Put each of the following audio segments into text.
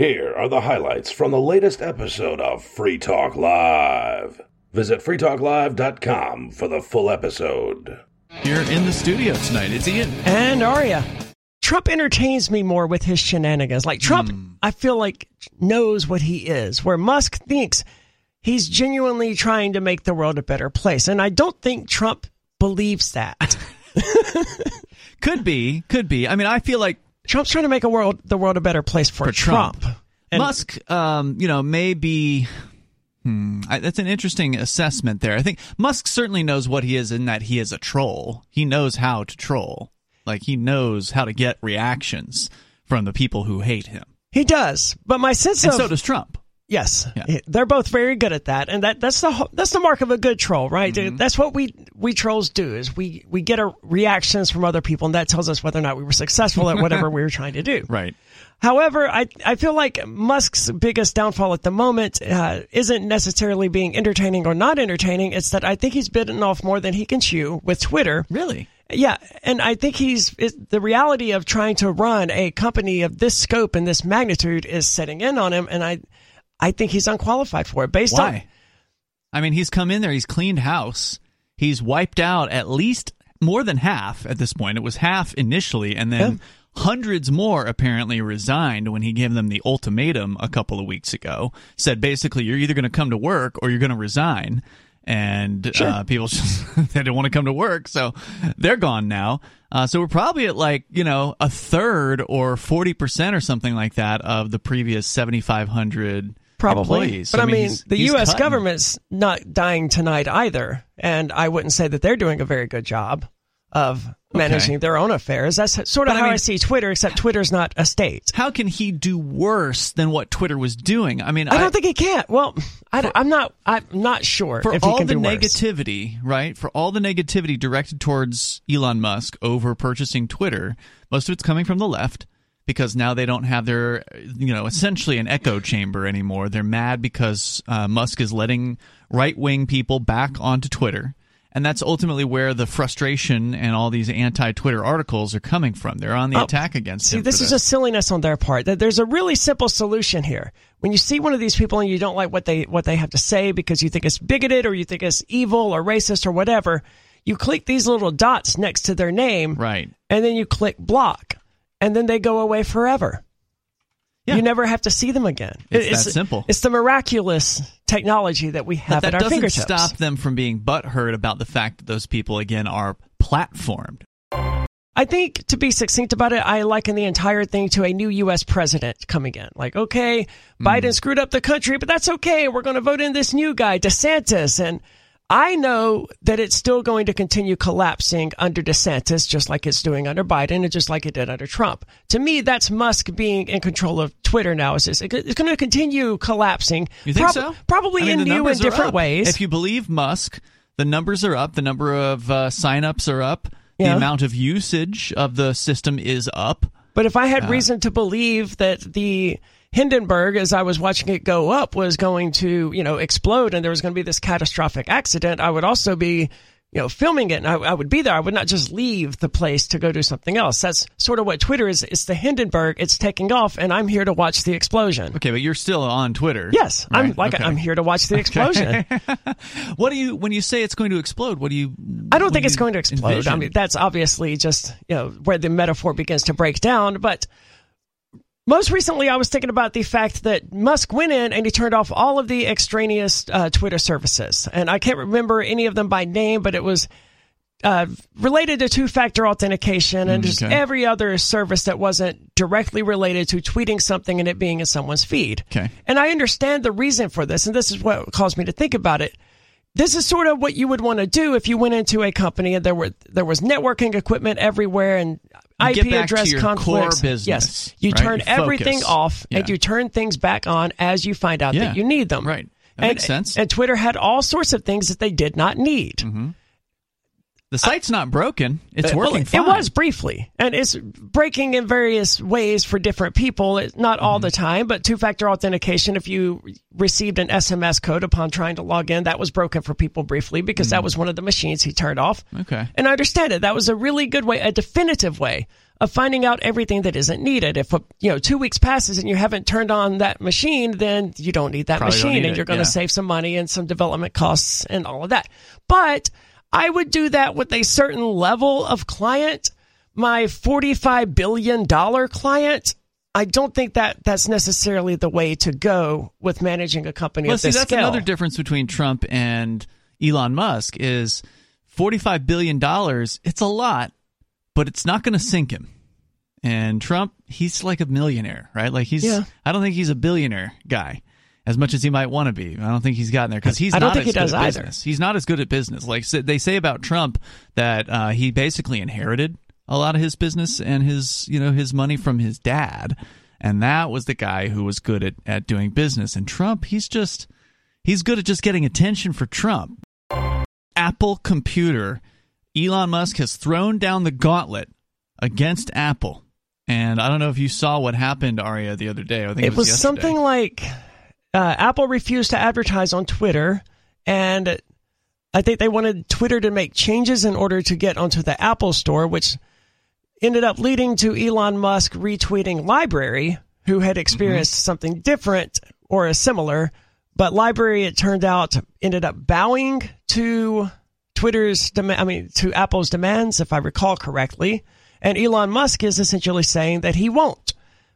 Here are the highlights from the latest episode of Free Talk Live. Visit freetalklive.com for the full episode. Here in the studio tonight, it's Ian. And Aria. Trump entertains me more with his shenanigans. Like Trump, hmm. I feel like knows what he is, where Musk thinks he's genuinely trying to make the world a better place. And I don't think Trump believes that. Could be, could be. I mean, I feel like Trump's trying to make a world the world a better place for, For Trump. And- Musk, um, you know, may be. Hmm, I, that's an interesting assessment there. I think Musk certainly knows what he is in that he is a troll. He knows how to troll. Like he knows how to get reactions from the people who hate him. He does, but my sense And of so does Trump. Yes, Yeah. they're both very good at that, and that that's the that's the mark of a good troll, right? Mm-hmm. That's what we we trolls do is we we get our reactions from other people, and that tells us whether or not we were successful at whatever we were trying to do. Right. However, I I feel like Musk's biggest downfall at the moment uh, isn't necessarily being entertaining or not entertaining. It's that I think he's bitten off more than he can chew with Twitter. Really? Yeah, and I think he's it, the reality of trying to run a company of this scope and this magnitude is setting in on him, and I, I think he's unqualified for it based on I mean, he's come in there, he's cleaned house, he's wiped out at least more than half at this point. It was half initially, and then hundreds more apparently resigned when he gave them the ultimatum a couple of weeks ago. Said basically, you're either going to come to work or you're going to resign. And uh, people just they didn't want to come to work, so they're gone now. Uh, so we're probably at like you know a third or forty percent or something like that of the previous seventy five hundred probably. employees. But I mean, he's- the he's U.S. cutting. government's not dying tonight either, and I wouldn't say that they're doing a very good job of managing their own affairs. That's sort of But how I mean- see Twitter, except Twitter's not a state. how can he do worse than what Twitter was doing? I mean, I don't think he can't. Well, I, am not. I'm not sure for all the do worse. negativity, right? For all the negativity directed towards Elon Musk over purchasing Twitter, most of it's coming from the left because now they don't have their, you know, essentially an echo chamber anymore. They're mad because uh, Musk is letting right wing people back onto Twitter. And that's ultimately where the frustration and all these anti-Twitter articles are coming from. They're on the Oh, attack against See, him. this for is just silliness on their part. That There's a really simple solution here. When you see one of these people and you don't like what they what they have to say because you think it's bigoted or you think it's evil or racist or whatever, you click these little dots next to their name, right. and then you click block, and then they go away forever. Yeah. You never have to see them again. It's that simple. It's the miraculous technology that we have But at that our doesn't stop them from being butthurt about the fact that those people again are platformed. I think to be succinct about it, I liken the entire thing to a new U.S. president coming in. Like, okay, hmm. Biden screwed up the country, but that's okay. We're going to vote in this new guy, DeSantis. And I know that it's still going to continue collapsing under DeSantis, just like it's doing under Biden and just like it did under Trump. To me, that's Musk being in control of Twitter now. It's, just, it's going to continue collapsing. You think Prob- so? Probably I mean, in new and different up. ways. If you believe Musk, the numbers are up. The number of uh, signups are up. The amount of usage of the system is up. But if I had Uh. reason to believe that the Hindenburg, as I was watching it go up, was going to, you know, explode and there was going to be this catastrophic accident, I would also be, you know, filming it and I, I would be there. I would not just leave the place to go do something else. That's sort of what Twitter is. It's the Hindenburg. It's taking off and I'm here to watch the explosion. Okay, but you're still on Twitter. Yes, I'm like Okay. I'm here to watch the explosion. What do you when you say it's going to explode? What do you? I don't think it's going to explode. I mean, that's obviously just you know where the metaphor begins to break down. But most recently, I was thinking about the fact that Musk went in and he turned off all of the extraneous uh, Twitter services, and I can't remember any of them by name, but it was. Uh, related to two-factor authentication and just every other service that wasn't directly related to tweeting something and it being in someone's feed. Okay. And I understand the reason for this, and this is what caused me to think about it this is sort of what you would want to do if you went into a company and there were there was networking equipment everywhere and IP get back to address conflicts. core business, yes, you right? turn everything off and you turn things back on as you find out Yeah. that you need them. Right. That and, makes sense. And Twitter had all sorts of things that they did not need. Mm-hmm. The site's not broken. It's Uh, well, working it was briefly, and it's breaking in various ways for different people. It, not all Mm-hmm. the time, but two-factor authentication. If you received an SMS code upon trying to log in, that was broken for people briefly because that was one of the machines he turned off. Mm. Okay. And I understand it. That was a really good way, a definitive way of finding out everything that isn't needed. If you know two weeks passes and you haven't turned on that machine, then you don't need that Probably machine, need and it, you're going to yeah. save some money and some development costs and all of that. But I would do that with a certain level of client. My forty-five billion dollar client. I don't think that that's necessarily the way to go with managing a company Well, of see, this that's scale. another difference between Trump and Elon Musk is forty-five billion dollars. It's a lot, but it's not going to sink him. And Trump, he's like a millionaire, right? Like he's. Yeah. I don't think he's a billionaire guy. As much as he might want to be, I don't think he's gotten there because he's I don't not think as he does good at either. business. He's not as good at business. Like they say about Trump that uh, he basically inherited a lot of his business and his you know his money from his dad, and that was the guy who was good at at doing business. And Trump, he's just he's good at just getting attention for Trump. Apple Computer, Elon Musk has thrown down the gauntlet against Apple. And I don't know if you saw what happened, Aria, the other day. I think it, it was yesterday. something like uh, Apple refused to advertise on Twitter, and I think they wanted Twitter to make changes in order to get onto the Apple Store, which ended up leading to Elon Musk retweeting LBRY, who had experienced something different or a similar. But LBRY, it turned out, ended up bowing to Twitter's demand. I mean, to Apple's demands, if I recall correctly. And Elon Musk is essentially saying that he won't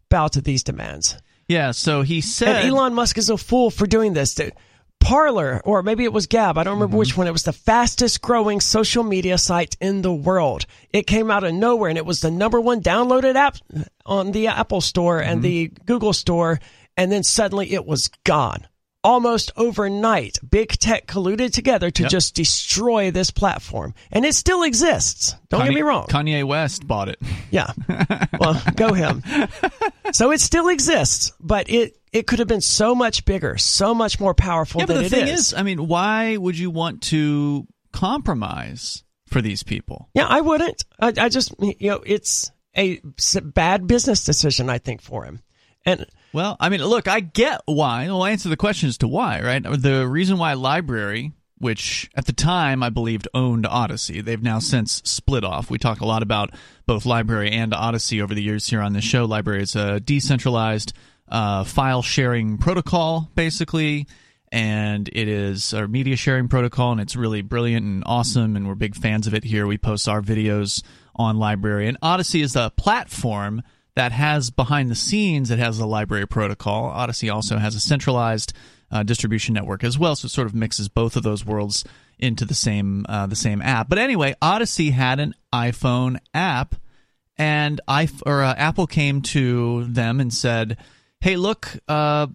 bow to these demands. Yeah, so he said. And Elon Musk is a fool for doing this. Parler, or maybe it was Gab, I don't remember which one. It was the fastest growing social media site in the world. It came out of nowhere and it was the number one downloaded app on the Apple Store and mm-hmm. the Google Store. And then suddenly it was gone. Almost overnight, big tech colluded together to Yep. just destroy this platform. And it still exists. Don't get me wrong. Kanye West bought it. Yeah. Well, go him. So it still exists, but it it could have been so much bigger, so much more powerful yeah, but than the it thing is. is, I mean, why would you want to compromise for these people? Yeah, I wouldn't. I, I just you know, it's a bad business decision I think for him. And Well, I mean, look, I get why. I'll answer the question as to why, right? The reason why LBRY, which at the time I believed owned Odysee, they've now since split off. We talk a lot about both LBRY and Odysee over the years here on this show. LBRY is a decentralized uh, file sharing protocol, basically. And it is a media sharing protocol, and it's really brilliant and awesome, and we're big fans of it here. We post our videos on LBRY. And Odysee is a platform that has behind the scenes it has a LBRY protocol Odysee also has a centralized uh, distribution network as well so it sort of mixes both of those worlds into the same uh, the same app but anyway Odysee had an iphone app and I or uh, Apple came to them and said, "Hey, look, uh,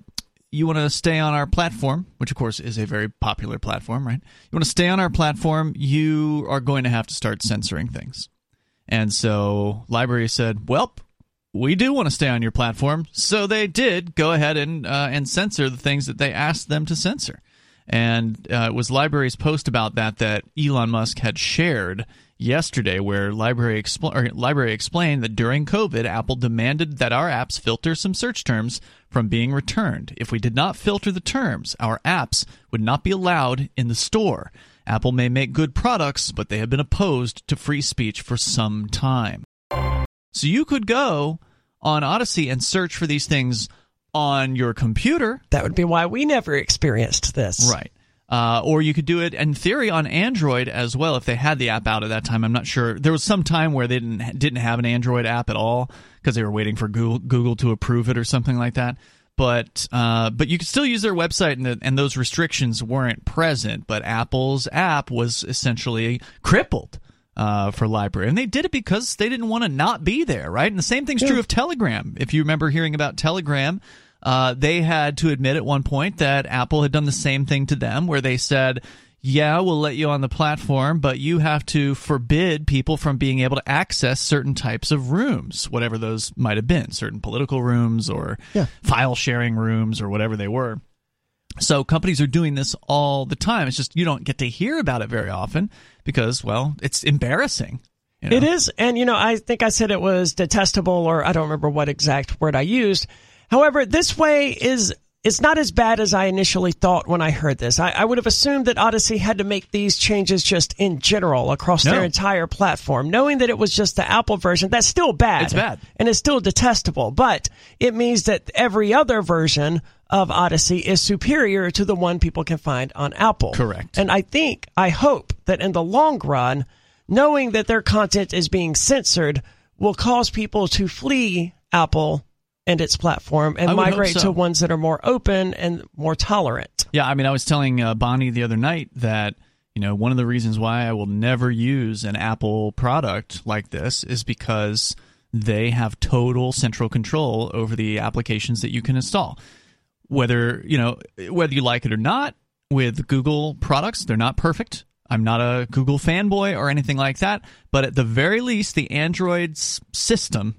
you want to stay on our platform, which of course is a very popular platform, right? You want to stay on our platform, you are going to have to start censoring things." And so LBRY said, "Well, we do want to stay on your platform." So they did go ahead and uh, and censor the things that they asked them to censor. And uh, it was LBRY's post about that that Elon Musk had shared yesterday, where LBRY, expl- LBRY explained that during COVID, Apple demanded that our apps filter some search terms from being returned. If we did not filter the terms, our apps would not be allowed in the store. Apple may make good products, but they have been opposed to free speech for some time. So you could go on Odysee and search for these things on your computer that would be why we never experienced this. Right. Uh, or you could do it in theory on Android as well if they had the app out at that time. I'm not sure. There was some time where they didn't didn't have an Android app at all because they were waiting for Google, Google to approve it or something like that. But uh, but you could still use their website and, the, and those restrictions weren't present. But Apple's app was essentially crippled uh, for LBRY, and they did it because they didn't want to not be there, right? And the same thing's true of Telegram. If you remember hearing about Telegram, uh, they had to admit at one point that Apple had done the same thing to them, where they said, "Yeah, we'll let you on the platform, but you have to forbid people from being able to access certain types of rooms, whatever those might have been, certain political rooms or Yeah. file sharing rooms or whatever they were." So companies are doing this all the time. It's just you don't get to hear about it very often because, well, it's embarrassing. you know? It is, and you know, I think I said it was detestable, or I don't remember what exact word I used. However, this way is it's not as bad as I initially thought when I heard this. I, I, would have assumed that Odysee had to make these changes just in general across no. their entire platform, knowing that it was just the Apple version. That's still bad. It's bad. And it's still detestable, but it means that every other version of Odysee is superior to the one people can find on Apple. Correct. And I think, I hope that in the long run, knowing that their content is being censored will cause people to flee Apple and its platform and migrate so. to ones that are more open and more tolerant. Yeah, I mean, I was telling uh, Bonnie the other night that you know one of the reasons why I will never use an Apple product like this is because they have total central control over the applications that you can install. Whether you know whether you like it or not, with Google products, they're not perfect. I'm not a Google fanboy or anything like that, but at the very least, the Android system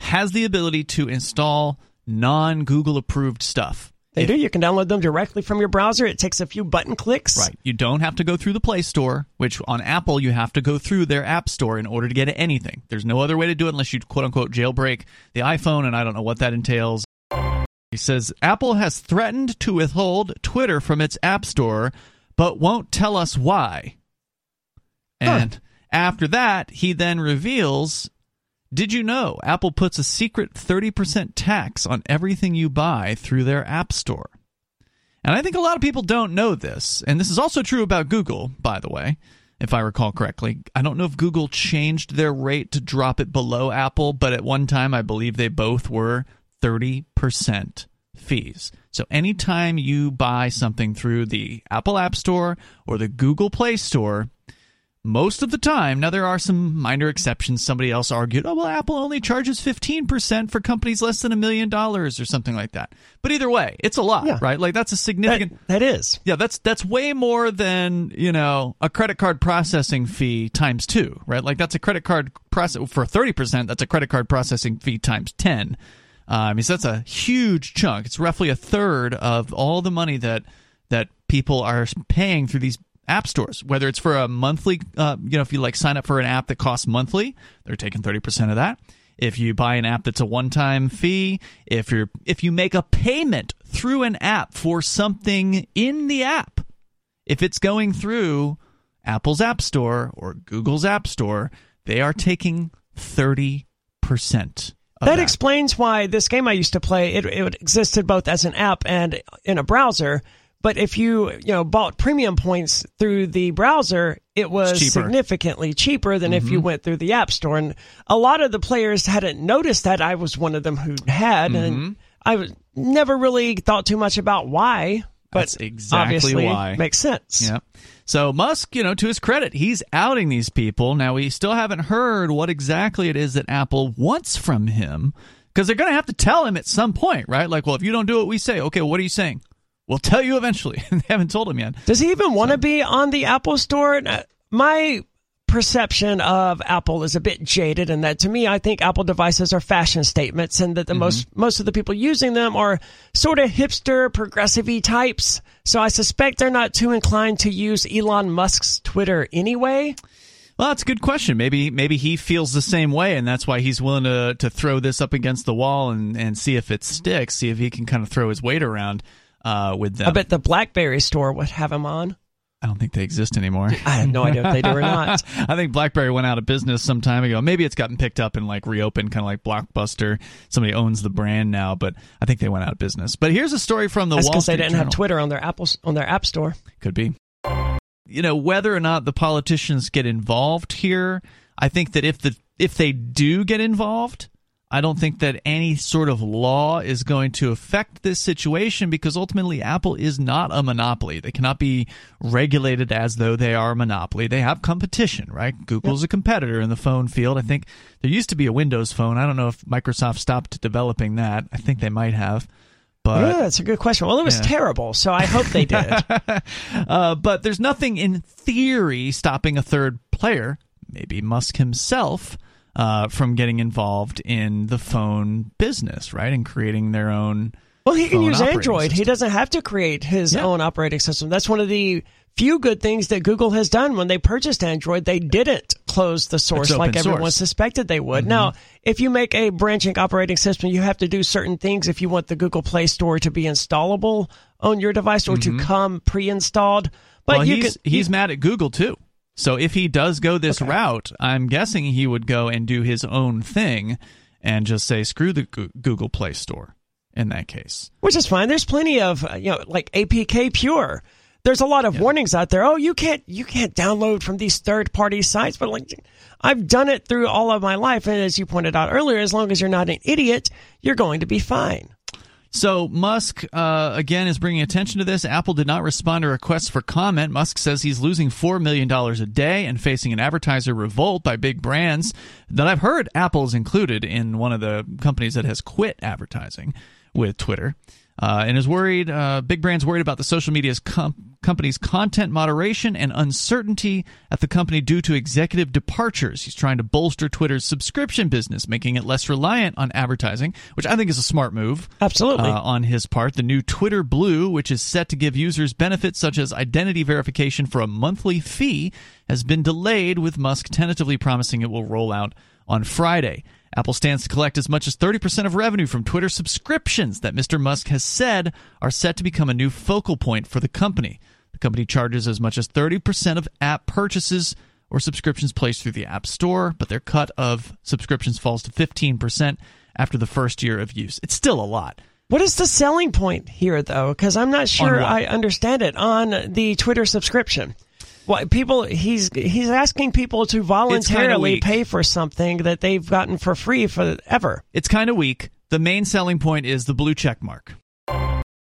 has the ability to install non Google approved stuff. They if, do. You can download them directly from your browser. It takes a few button clicks. Right. You don't have to go through the Play Store, which on Apple you have to go through their App Store in order to get anything. There's no other way to do it unless you quote unquote jailbreak the iPhone, and I don't know what that entails. He says Apple has threatened to withhold Twitter from its App Store, but won't tell us why. And huh. after that, he then reveals did you know Apple puts a secret 30% tax on everything you buy through their App Store? And I think a lot of people don't know this. And this is also true about Google, by the way, if I recall correctly. I don't know if Google changed their rate to drop it below Apple, but at one time I believe they both were 30% fees. So anytime you buy something through the Apple App Store or the Google Play Store, most of the time, now there are some minor exceptions. Somebody else argued, oh, well, Apple only charges 15% for companies less than a million dollars or something like that. But either way, it's a lot, yeah. right? Like that's a significant. that, that is. Yeah, that's that's way more than, you know, a credit card processing fee times two, right? Like that's a credit card process for 30%, that's a credit card processing fee times 10. Uh, I mean, so that's a huge chunk. It's roughly a third of all the money that that people are paying through these app stores. Whether it's for a monthly, uh, you know, if you like sign up for an app that costs monthly, they're taking thirty percent of that. If you buy an app that's a one-time fee, if you're if you make a payment through an app for something in the app, if it's going through Apple's App Store or Google's App Store, they are taking thirty percent. That, that, explains why this game I used to play it, it existed both as an app and in a browser but if you you know bought premium points through the browser, it was cheaper. significantly cheaper than mm-hmm. if you mm-hmm. went through the app store. And a lot of the players hadn't noticed that. I was one of them who had, mm-hmm. and I never really thought too much about why. But That's exactly why makes sense. Yeah. So Musk, you know, to his credit, he's outing these people. Now we still haven't heard what exactly it is that Apple wants from him because they're going to have to tell him at some point, right? Like, well, if you don't do what we say, okay, what are you saying? We'll tell you eventually. they haven't told him yet. Does he even want to be on the Apple Store? My perception of Apple is a bit jaded in that to me I think Apple devices are fashion statements and that the mm-hmm. most most of the people using them are sort of hipster progressive types. So I suspect they're not too inclined to use Elon Musk's Twitter anyway. Well, that's a good question. Maybe maybe he feels the same way, and that's why he's willing to to throw this up against the wall and, and see if it sticks, see if he can kind of throw his weight around uh, with them. I bet the BlackBerry store would have them on. I don't think they exist anymore. I have no idea if they do or not. I think BlackBerry went out of business some time ago. Maybe it's gotten picked up and like reopened, kind of like Blockbuster. Somebody owns the brand now, but I think they went out of business. But here's a story from the That's Wall Street they didn't Journal. have Twitter on their Apple on their App Store. Could be. You know whether or not the politicians get involved here. I think that if the if they do get involved, I don't think that any sort of law is going to affect this situation because ultimately Apple is not a monopoly. They cannot be regulated as though they are a monopoly. They have competition, right? Google's yep. a competitor in the phone field. I think there used to be a Windows phone. I don't know if Microsoft stopped developing that. I think they might have. But, yeah, that's a good question. Well, it was yeah. terrible, so I hope they did. uh, but there's nothing in theory stopping a third player, maybe Musk himself, uh, from getting involved in the phone business, right, and creating their own. Well, he can use Android. System. He doesn't have to create his yeah. own operating system. That's one of the few good things that Google has done when they purchased Android. They didn't close the source like everyone source. suspected they would. Mm-hmm. Now, if you make a branching operating system, you have to do certain things if you want the Google Play Store to be installable on your device or mm-hmm. to come pre-installed. But well, he's, can, he's mad at Google too. So if he does go this okay. route, I'm guessing he would go and do his own thing and just say screw the Google Play Store in that case. Which is fine. There's plenty of uh, you know like APK Pure. There's a lot of yeah. warnings out there. Oh, you can't you can't download from these third party sites, but like I've done it through all of my life and as you pointed out earlier, as long as you're not an idiot, you're going to be fine. So Musk uh, again is bringing attention to this. Apple did not respond to requests for comment. Musk says he's losing four million dollars a day and facing an advertiser revolt by big brands. That I've heard Apple's included in one of the companies that has quit advertising with Twitter uh, and is worried. Uh, big brands worried about the social media's com- company's content moderation and uncertainty at the company due to executive departures. He's trying to bolster Twitter's subscription business, making it less reliant on advertising, which I think is a smart move. Absolutely uh, on his part. The new Twitter Blue, which is set to give users benefits such as identity verification for a monthly fee, has been delayed, with Musk tentatively promising it will roll out on Friday. Apple stands to collect as much as 30% of revenue from Twitter subscriptions that Mr. Musk has said are set to become a new focal point for the company. The company charges as much as 30% of app purchases or subscriptions placed through the App Store, but their cut of subscriptions falls to 15% after the first year of use. It's still a lot. What is the selling point here, though? Because I'm not sure I understand it on the Twitter subscription. Well, people he's he's asking people to voluntarily pay for something that they've gotten for free forever. It's kind of weak. The main selling point is the blue check mark.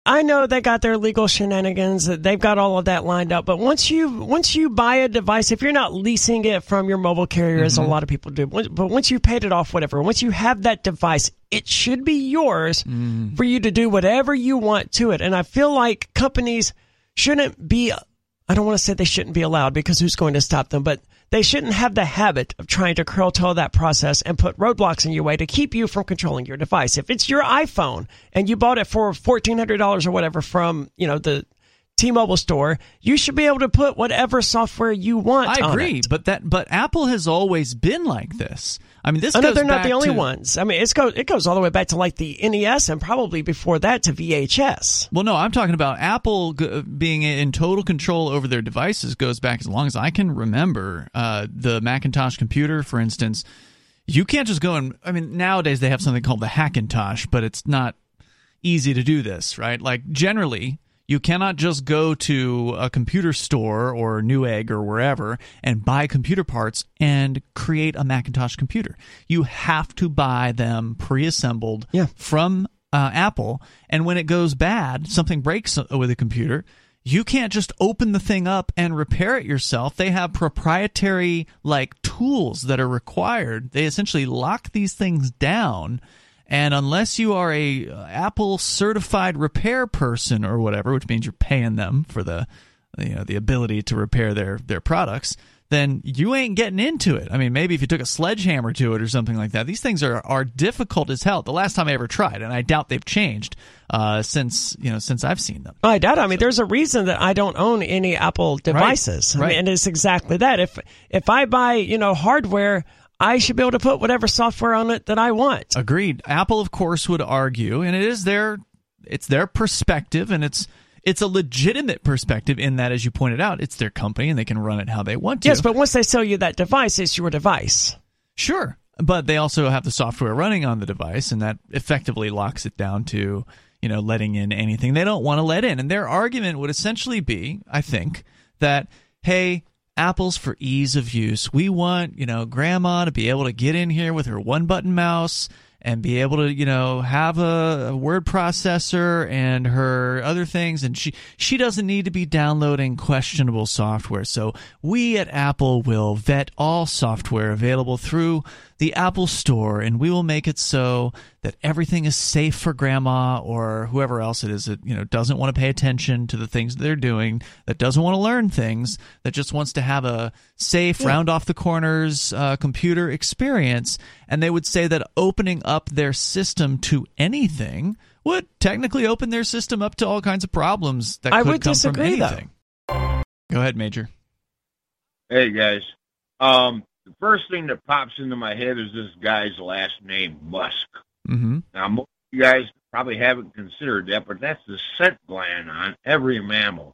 I know they got their legal shenanigans. They've got all of that lined up. But once you once you buy a device, if you're not leasing it from your mobile carrier, mm-hmm. as a mm-hmm. lot of people do, but once you paid it off, whatever, once you have that device, it should be yours mm. for you to do whatever you want to it. And I feel like companies shouldn't be I don't want to say they shouldn't be allowed because who's going to stop them, but they shouldn't have the habit of trying to curtail that process and put roadblocks in your way to keep you from controlling your device. If it's your iPhone and you bought it for $1,400 or whatever from, you know, the T-Mobile store, you should be able to put whatever software you want. I agree, but that but Apple has always been like this. I mean, this. Oh, no, they're not the only to, ones. I mean, it's go, it goes all the way back to like the NES and probably before that to VHS. Well, no, I'm talking about Apple g- being in total control over their devices goes back as long as I can remember. Uh, the Macintosh computer, for instance, you can't just go and. I mean, nowadays they have something called the Hackintosh, but it's not easy to do this, right? Like generally, you cannot just go to a computer store or Newegg or wherever and buy computer parts and create a Macintosh computer. You have to buy them pre-assembled yeah. from uh, Apple, and when it goes bad, something breaks with a computer. You can't just open the thing up and repair it yourself. They have proprietary like tools that are required. They essentially lock these things down and unless you are a uh, Apple certified repair person or whatever, which means you're paying them for the you know the ability to repair their their products, then you ain't getting into it. I mean, maybe if you took a sledgehammer to it or something like that. These things are are difficult as hell. The last time I ever tried, and I doubt they've changed uh, since you know since I've seen them. I doubt. I mean, there's a reason that I don't own any Apple devices, right, right. I mean, and it's exactly that. If if I buy you know hardware I should be able to put whatever software on it that I want. Agreed. Apple, of course, would argue, and it is their it's their perspective, and it's it's a legitimate perspective in that, as you pointed out, it's their company and they can run it how they want to. Yes, but once they sell you that device, it's your device. Sure, but they also have the software running on the device, and that effectively locks it down to you know letting in anything they don't want to let in. And their argument would essentially be, I think, that hey, apples for ease of use. We want, you know, grandma to be able to get in here with her one button mouse and be able to you know have a, a, word processor and her other things and she she doesn't need to be downloading questionable software so we at apple will vet all software available through the apple store and we will make it so that everything is safe for grandma or whoever else it is that you know doesn't want to pay attention to the things that they're doing that doesn't want to learn things that just wants to have a safe yeah. round off the corners uh, computer experience and they would say that opening up their system to anything would technically open their system up to all kinds of problems that I could would come disagree, from anything. Though. Go ahead, Major. Hey guys. Um, the first thing that pops into my head is this guy's last name, Musk. Mm-hmm. Now, most of you guys probably haven't considered that, but that's the scent gland on every mammal.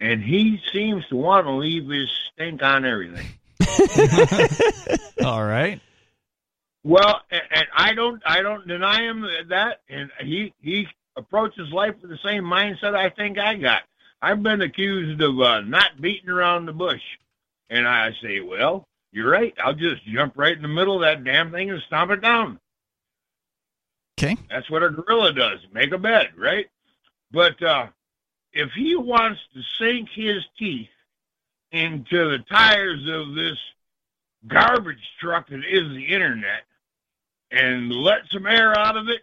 And he seems to want to leave his stink on everything. All right. Well, and, and I don't, I don't deny him that, and he he approaches life with the same mindset I think I got. I've been accused of uh, not beating around the bush, and I say, well, you're right. I'll just jump right in the middle of that damn thing and stomp it down. Okay. That's what a gorilla does. Make a bed, right? But uh, if he wants to sink his teeth into the tires of this garbage truck that is the internet and let some air out of it,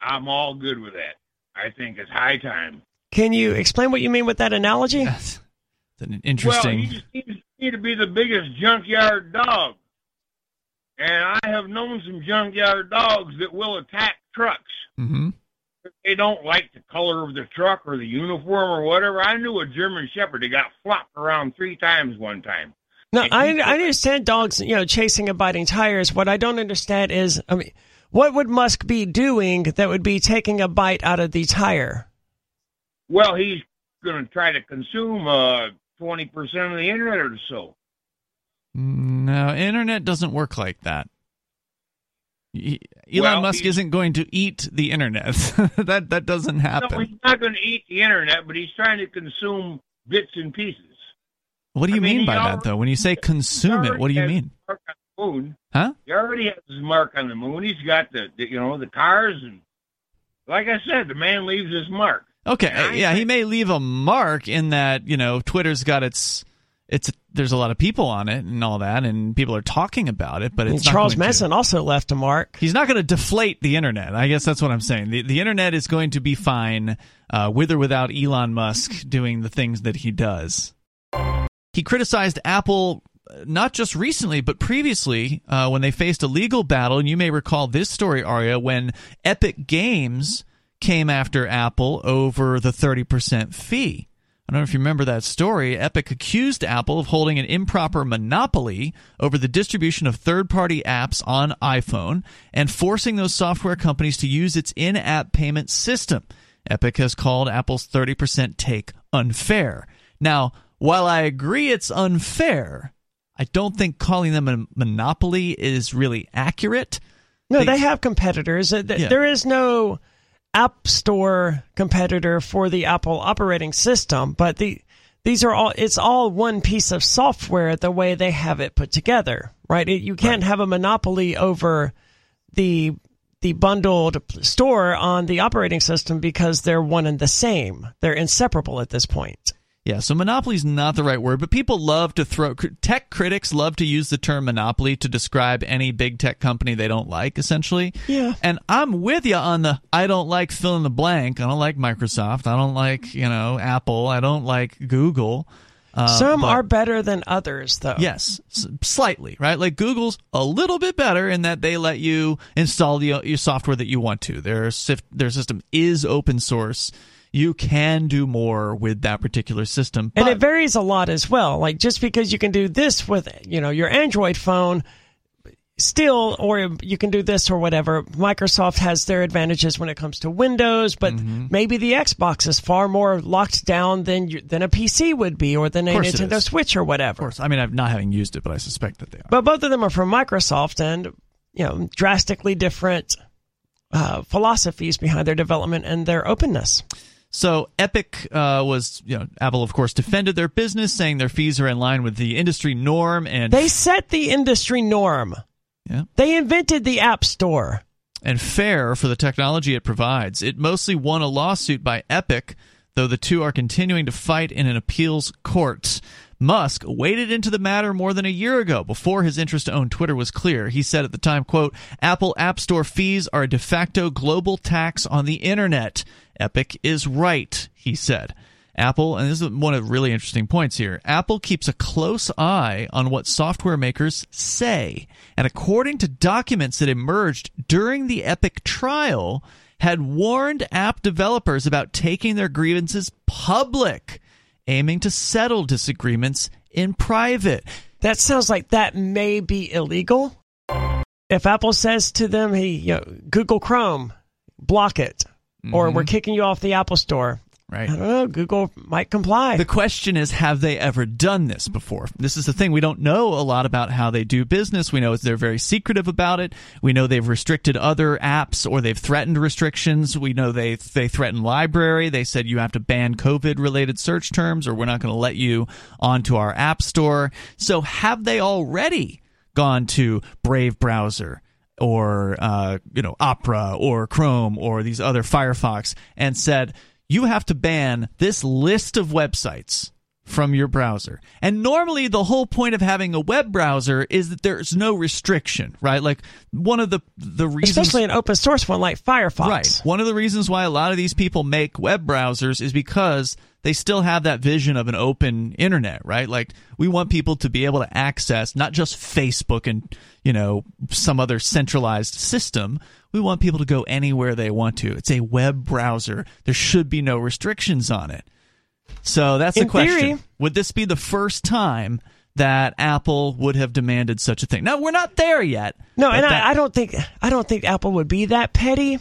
I'm all good with that. I think it's high time. Can you explain what you mean with that analogy? That's an interesting. Well, he just seems to me to be the biggest junkyard dog. And I have known some junkyard dogs that will attack trucks. mm-hmm. They don't like the color of the truck or the uniform or whatever. I knew a German Shepherd that got flopped around three times one time. No, I, I understand dogs, you know, chasing and biting tires. What I don't understand is, I mean, what would Musk be doing that would be taking a bite out of the tire? Well, he's going to try to consume uh, 20% of the internet or so. No, internet doesn't work like that. Elon Well, Musk isn't going to eat the internet. that that doesn't No, happen. he's not going to eat the internet, but he's trying to consume bits and pieces. What do you I mean, mean by that, though? When you say consume it, what do you mean? mark on the moon. Huh? He already has his mark on the moon. He's got the, the you know the cars and like I said, the man leaves his mark. Okay, I yeah, he may leave a mark in that you know Twitter's got its it's there's a lot of people on it and all that, and people are talking about it, but it's not Charles to- Manson also left a mark. He's not going to deflate the internet. I guess that's what I'm saying. The, the internet is going to be fine uh, with or without Elon Musk doing the things that he does. He criticized Apple uh, not just recently, but previously uh, when they faced a legal battle. And you may recall this story, Aria, when Epic Games came after Apple over the 30% fee. I don't know if you remember that story. Epic accused Apple of holding an improper monopoly over the distribution of third party apps on iPhone and forcing those software companies to use its in app payment system. Epic has called Apple's 30% take unfair. Now, while I agree it's unfair, I don't think calling them a monopoly is really accurate. No, They- they, have competitors. Uh, th- Yeah. There is no App Store competitor for the Apple operating system, but the these are all it's all one piece of software the way they have it put together, right? It, you can't have a monopoly over the the bundled store on the operating system because they're one and the same. They're inseparable at this point. Yeah, so monopoly is not the right word, but people love to throw tech critics love to use the term monopoly to describe any big tech company they don't like essentially. Yeah. And I'm with you on the I don't like fill in the blank. I don't like Microsoft. I don't like, you know, Apple. I don't like Google. Uh, Some but- are better than others, though. Yes, slightly, right? Like Google's a little bit better in that they let you install the, your software that you want to. Their their system is open source. You can do more with that particular system. And it varies a lot as well. Like just because you can do this with, you know, your Android phone, still, or you can do this or whatever. Microsoft has their advantages when it comes to Windows, but Mm-hmm. maybe the Xbox is far more locked down than you, than a PC would be, or than a Nintendo. Switch or whatever. Of course, I mean, I've not having used it, but I suspect that they are. But both of them are from Microsoft, and you know, drastically different uh, philosophies behind their development and their openness. So Epic uh, was, you know, Apple of course defended their business, saying their fees are in line with the industry norm, and They set the industry norm. Yeah. They invented the App Store. and fair for the technology it provides. It mostly won a lawsuit by Epic, though the two are continuing to fight in an appeals court. Musk waded into the matter more than a year ago before his interest to own Twitter was clear. He said at the time, quote, Apple App Store fees are a de facto global tax on the internet. Epic is right, he said. Apple, and this is one of the really interesting points here Apple keeps a close eye on what software makers say. And according to documents that emerged during the Epic trial, had warned app developers about taking their grievances public aiming to settle disagreements in private. That sounds like that may be illegal. If Apple says to them, "Hey, you know, Google Chrome, block it," or mm-hmm. "We're kicking you off the Apple Store," Right. I don't know. Google might comply. The question is, have they ever done this before? This is the thing. We don't know a lot about how they do business. We know they're very secretive about it. We know they've restricted other apps or they've threatened restrictions. We know they they threatened LBRY. They said you have to ban COVID related search terms or we're not going to let you onto our app store. So have they already gone to Brave browser? Or uh, you know Opera or Chrome or these other Firefox and said you have to ban this list of websites from your browser. And normally the whole point of having a web browser is that there's no restriction, right? Like one of the the reasons especially an open source one like Firefox. Right. One of the reasons why a lot of these people make web browsers is because they still have that vision of an open internet, right? Like we want people to be able to access not just Facebook and, you know, some other centralized system. We want people to go anywhere they want to. It's a web browser. There should be no restrictions on it. So that's the question. theory. Would this be the first time that Apple would have demanded such a thing? Now we're not there yet. No, and that- I, I don't think I don't think Apple would be that petty.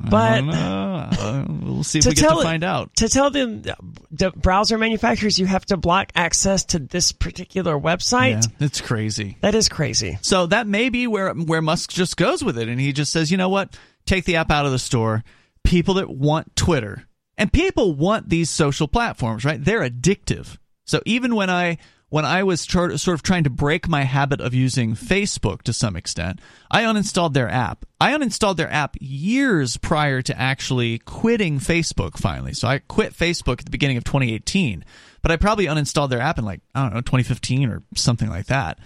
But. Uh, we'll see if to we get to tell it- find out. to tell them the browser manufacturers you have to block access to this particular website, Yeah, it's crazy. that is crazy. So that may be where where Musk just goes with it, and he just says, you know what, take the app out of the store. People that want Twitter and people want these social platforms, right? They're addictive. So even when I when I was sort of trying to break my habit of using Facebook to some extent, I uninstalled their app. I uninstalled their app years prior to actually quitting Facebook finally. So I quit Facebook at the beginning of 2018, but I probably uninstalled their app in like, I don't know, 2015 or something like that.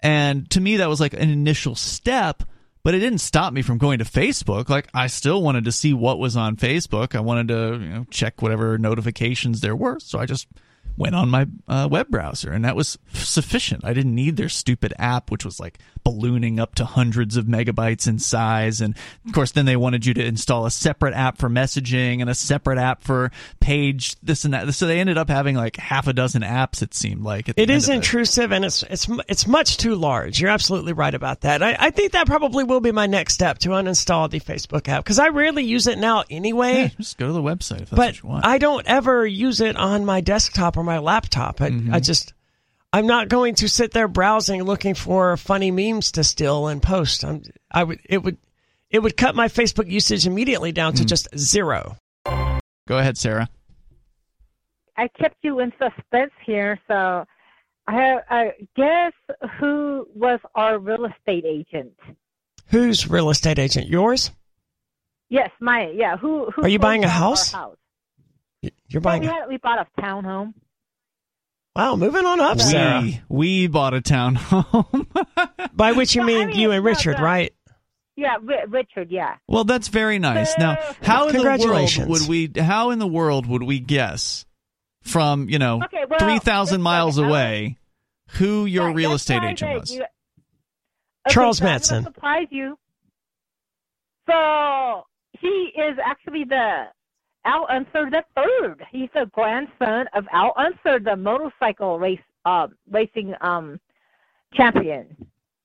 And to me, that was like an initial step, but it didn't stop me from going to Facebook. Like I still wanted to see what was on Facebook. I wanted to you know, check whatever notifications there were. So I just went on my uh, web browser, and that was sufficient. I didn't need their stupid app, which was like ballooning up to hundreds of megabytes in size. And of course, then they wanted you to install a separate app for messaging and a separate app for page this and that. So they ended up having like half a dozen apps. It seemed like at the It is intrusive and it's it's it's much too large. You're absolutely right about that. I, I think that probably will be my next step to uninstall the Facebook app because I rarely use it now anyway. Yeah, just go to the website if that's but what you want. I don't ever use it on my desktop or my laptop. I, Mm-hmm. I just I'm not going to sit there browsing looking for funny memes to steal and post. I'm, I would it would it would cut my Facebook usage immediately down to just zero. go ahead, Sarah. I kept you in suspense here, so I have. I guess who was our real estate agent? Who's real estate agent? Yours? Yes, my yeah. Who? who Are you buying a house? house? You're Well, buying. we a- had we bought a townhome. Wow, moving on up, Sarah. We we bought a townhome. By which you Well, I mean mean, you and Richard, the- right? Yeah, Ri- Richard. Yeah. well, that's very nice. Now, how in the world Congratulations. would we? How in the world would we guess from you know Okay, well, three thousand miles like, away who your Yeah, real estate agent was? you- Charles so I'm gonna Manson. Surprise you. So he is actually the Al Unser the third. He's the grandson of Al Unser, the motorcycle race uh, racing um champion.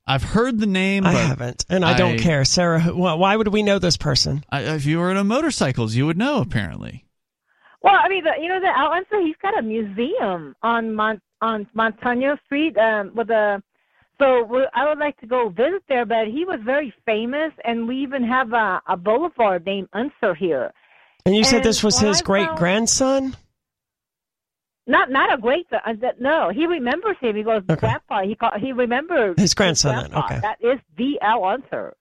I've heard the name, I but haven't, and I don't care, Sarah. Why would we know this person? I, if you were into motorcycles, you would know. Apparently, Well, I mean, the, you know, the Al Unser, he's got a museum on Mont on Montano Street um, with a. So we, I would like to go visit there, but he was very famous, and we even have a, a boulevard named Unser here. And you said And this was his great grandson. Not not a great. Uh, that, no, he remembers him. He goes, Okay. Grandpa. He call, he remembers His grandson then, grandpa. okay. That is the Al Unser.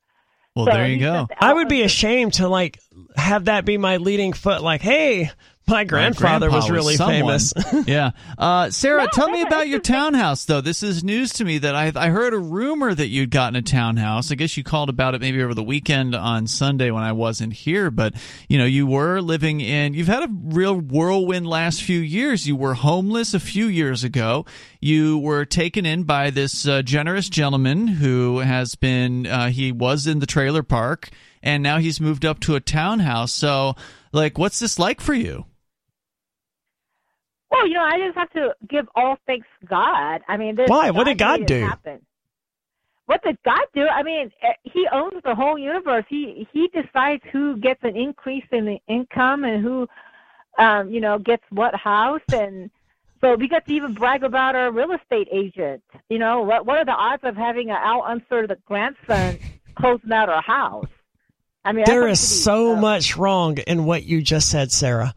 well, So there you go. the I would be ashamed to like have that be my leading foot. Like, hey, my grandfather grandpa was really someone. famous. yeah, uh, Sarah, tell me about your townhouse, though. This is news to me that I I heard a rumor that you'd gotten a townhouse. I guess you called about it maybe over the weekend on Sunday when I wasn't here, but you know you were living in. You've had a real whirlwind last few years. You were homeless a few years ago. You were taken in by this uh, generous gentleman who has been. Uh, he was in the trailer park, and now he's moved up to a townhouse. So, like, what's this like for you? Well, you know, I just have to give all thanks to God. I mean, Why? What did God do? Happen. What did God do? I mean, eh, He owns the whole universe. He He decides who gets an increase in the income and who, um, you know, gets what house, and so we get to even brag about our real estate agent. You know, what what are the odds of having an Al Unser, the grandson, closing out our house? I mean, There is so uh, much wrong in what you just said, Sarah.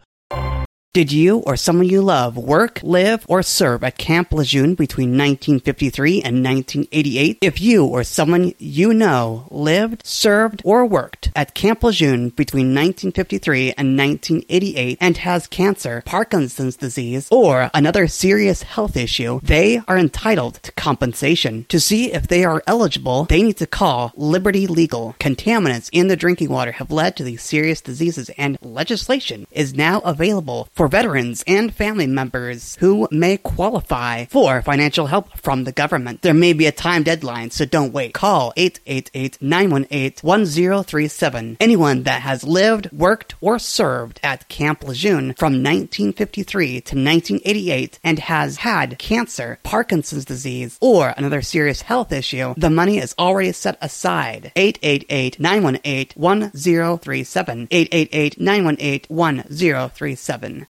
Did you or someone you love work, live, or serve at Camp Lejeune between 1953 and 1988? If you or someone you know lived, served, or worked at Camp Lejeune between 1953 and 1988 and has cancer, Parkinson's disease, or another serious health issue, they are entitled to compensation. To see if they are eligible, they need to call Liberty Legal. Contaminants in the drinking water have led to these serious diseases, and legislation is now available for veterans and family members who may qualify for financial help from the government. There may be a time deadline, so don't wait. Call 888-918-1037. Anyone that has lived, worked, or served at Camp Lejeune from 1953 to 1988 and has had cancer, Parkinson's disease, or another serious health issue, the money is already set aside. 888-918-1037. 888-918-1037.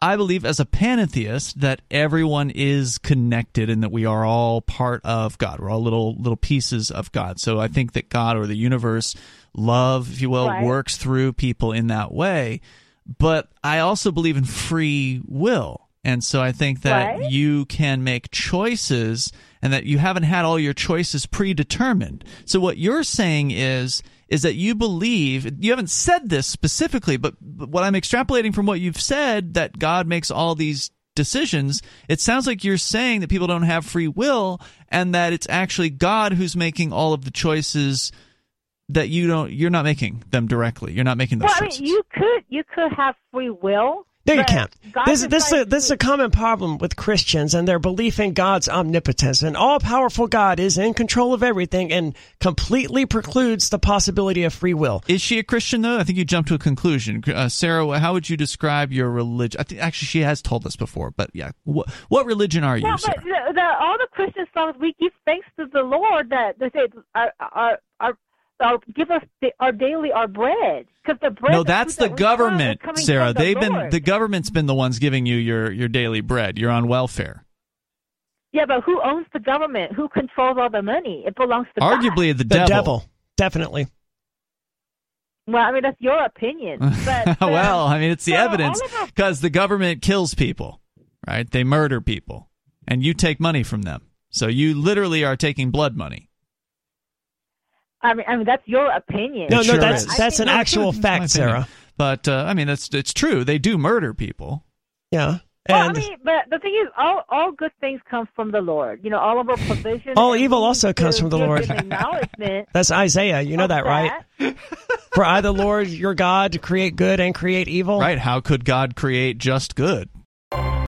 I believe as a pantheist that everyone is connected and that we are all part of God. We're all little little pieces of God. So I think that God or the universe, love, if you will, Right. works through people in that way. But I also believe in free will. And so I think that Right. you can make choices and that you haven't had all your choices predetermined. So what you're saying is is that you believe you haven't said this specifically, but, but what I'm extrapolating from what you've said that God makes all these decisions, it sounds like you're saying that people don't have free will and that it's actually God who's making all of the choices that you don't you're not making them directly. You're not making those Well, I choices. mean, you could you could have free will. No, you can't. God This, this, is a, this is a common problem with Christians and their belief in God's omnipotence. An all powerful God is in control of everything and completely precludes the possibility of free will. Is she a Christian though? I think you jumped to a conclusion. Uh, Sarah, how would you describe your religion? I think actually she has told us before, but yeah, what, what religion are you, Yeah, Sarah? but the, the, all the Christian songs we give thanks to the Lord that they say our our our, our give us the, our daily our bread because the bread. No, that's the that we have is government, Sarah. They've been Lord. the government's been the ones giving you your your daily bread. You're on welfare. Yeah, but who owns the government? Who controls all the money? It belongs to God. Arguably the, The devil. Definitely. Well, I mean that's your opinion. But, well, I mean it's the so evidence because the government kills people, right? They murder people, and you take money from them. So you literally are taking blood money. I mean, I mean that's your opinion. No, no, sure that's is. that's an No, actual good. Fact. Sarah. But uh, I mean that's it's true. They do murder people. Yeah. Well, And I mean, but the thing is, all all good things come from the Lord. You know, all of our provision. All evil also comes from the Lord. acknowledgement. that's Isaiah. You know of that, right? For I, the Lord, your God, to create good and create evil. Right? How could God create just good?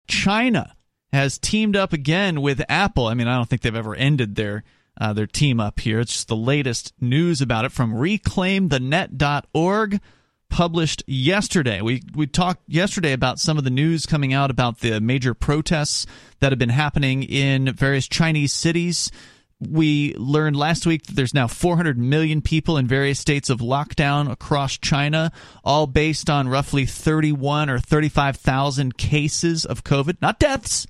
China has teamed up again with Apple. I mean, I don't think they've ever ended their uh, their team up here. It's just the latest news about it from reclaimthenet.org published yesterday. We we talked yesterday about some of the news coming out about the major protests that have been happening in various Chinese cities. We learned last week that there's now 400 million people in various states of lockdown across China, all based on roughly 31 or 35,000 cases of COVID, not deaths,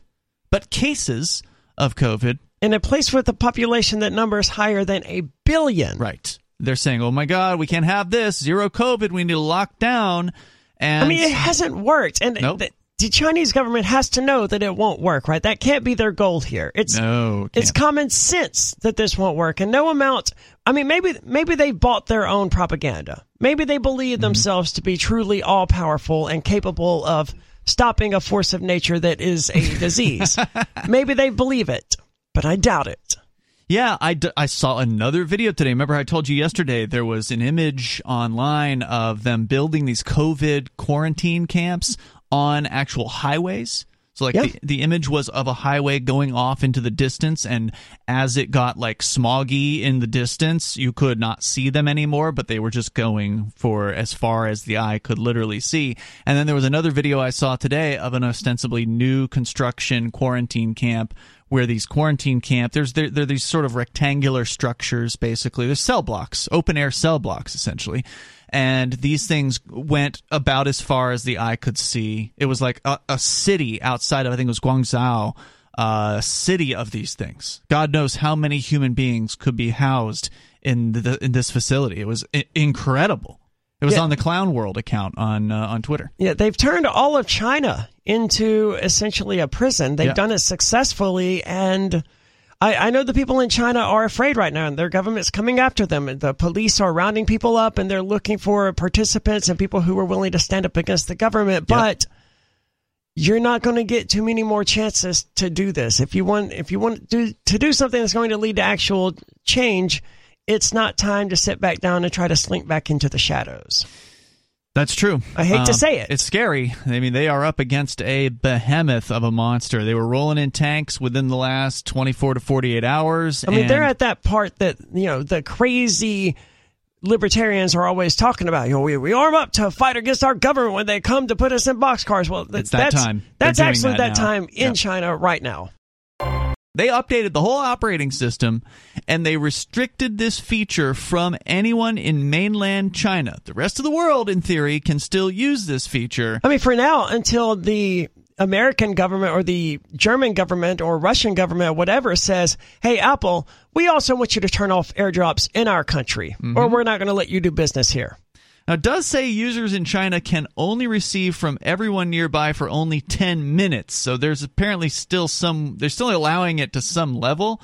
but cases of COVID. In a place with a population that numbers higher than a billion. Right. They're saying, "Oh my God, we can't have this zero COVID. We need to lock down." And I mean, it hasn't worked. And Nope. the, the Chinese government has to know that it won't work, right? That can't be their goal here. It's no, it's common sense that this won't work, and no amount. I mean, maybe maybe they bought their own propaganda. Maybe they believe Mm-hmm. themselves to be truly all powerful and capable of stopping a force of nature that is a disease. maybe they believe it, but I doubt it. Yeah, I, d- I saw another video today. Remember, I told you yesterday there was an image online of them building these COVID quarantine camps on actual highways. So like Yeah. the, the image was of a highway going off into the distance and as it got like smoggy in the distance, you could not see them anymore, but they were just going for as far as the eye could literally see. And then there was another video I saw today of an ostensibly new construction quarantine camp where these quarantine camp there's there, there are these sort of rectangular structures basically. There's cell blocks, open air cell blocks essentially and these things went about as far as the eye could see. It was like a, a city outside of, I think it was Guangzhou, uh, a city of these things. God knows how many human beings could be housed in the in this facility. It was I- incredible. It was Yeah. on the Clown World account on uh, on Twitter. Yeah, they've turned all of China into essentially a prison. They've Yeah. done it successfully, and I, I know the people in China are afraid right now, and their government's coming after them. And The police are rounding people up, and they're looking for participants and people who are willing to stand up against the government. But you're not going to get too many more chances to do this. If you want, if you want to do, to do something that's going to lead to actual change, it's not time to sit back down and try to slink back into the shadows. That's true. I hate to Um, say it. It's scary. I mean, they are up against a behemoth of a monster. They were rolling in tanks within the last 24 to 48 hours. I mean, they're at that part that you know the crazy libertarians are always talking about. You know, we, we arm up to fight against our government when they come to put us in boxcars. Well, th- It's that that's time. That's actually that that, time in Yep. China right now. They updated the whole operating system and they restricted this feature from anyone in mainland China. The rest of the world, in theory, can still use this feature. I mean, for now, until the American government or the German government or Russian government or whatever says, "Hey, Apple, we also want you to turn off airdrops in our country, Mm-hmm. or we're not going to let you do business here." Now, it does say users in China can only receive from everyone nearby for only 10 minutes. So there's apparently still some, they're still allowing it to some level,